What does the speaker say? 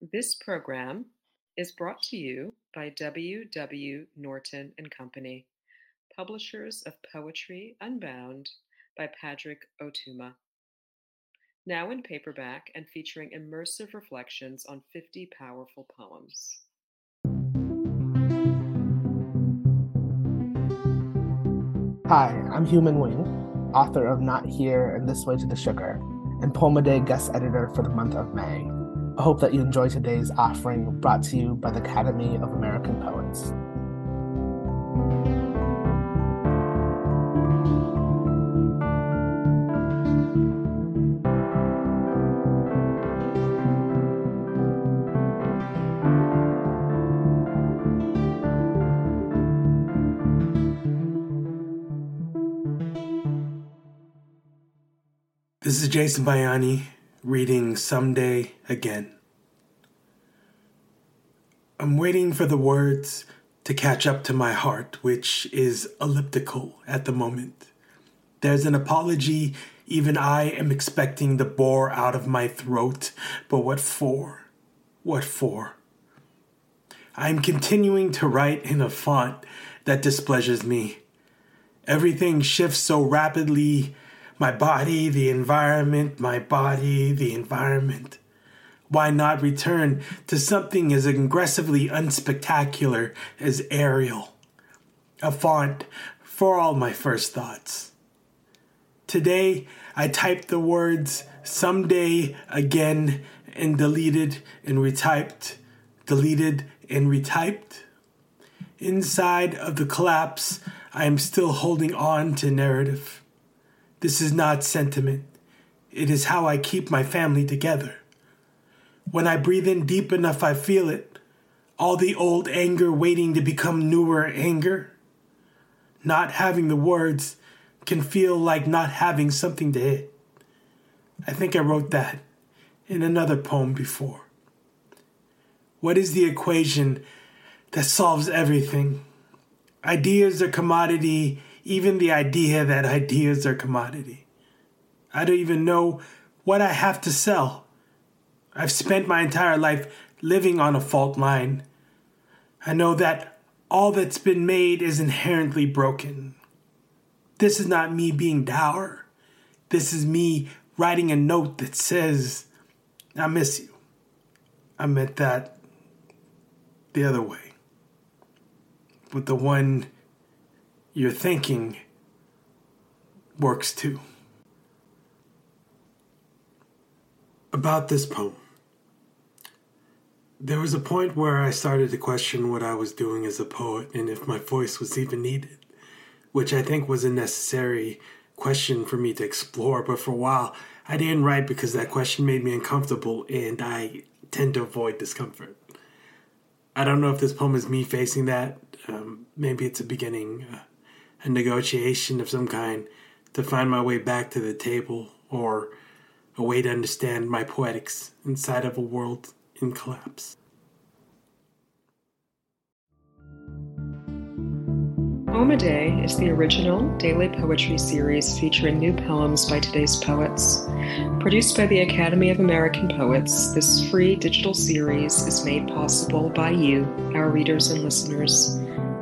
This program is brought to you by W. W. Norton and Company, publishers of Poetry Unbound by Padraig Ó Tuama. Now in paperback and featuring immersive reflections on 50 powerful poems. Hi, I'm Hieu Minh Nguyen, author of Not Here and This Way to the Sugar, and Poem a Day guest editor for the month of May. I hope that you enjoy today's offering brought to you by the Academy of American Poets. This is Jason Bayani reading Someday Again. I'm waiting for the words to catch up to my heart, which is elliptical at the moment. There's an apology even I am expecting to bore out of my throat, but what for? What for? I'm continuing to write in a font that displeases me. Everything shifts so rapidly my body, the environment, my body, the environment. Why not return to something as aggressively unspectacular as Arial? A font for all my first thoughts. Today, I typed the words someday again and deleted and retyped, deleted and retyped. Inside of the collapse, I am still holding on to narrative. This is not sentiment. It is how I keep my family together. When I breathe in deep enough, I feel it. All the old anger waiting to become newer anger. Not having the words can feel like not having something to hit. I think I wrote that in another poem before. What is the equation that solves everything? Ideas are commodity even the idea that ideas are commodity. I don't even know what I have to sell. I've spent my entire life living on a fault line. I know that all that's been made is inherently broken. This is not me being dour. This is me writing a note that says, I miss you. I meant that the other way. With the one your thinking works too. About this poem. There was a point where I started to question what I was doing as a poet and if my voice was even needed, which I think was a necessary question for me to explore. But for a while, I didn't write because that question made me uncomfortable and I tend to avoid discomfort. I don't know if this poem is me facing that. Um, maybe it's a beginning. Uh, a negotiation of some kind to find my way back to the table or a way to understand my poetics inside of a world in collapse. Poem a Day is the original daily poetry series featuring new poems by today's poets. Produced by the Academy of American Poets, this free digital series is made possible by you, our readers and listeners.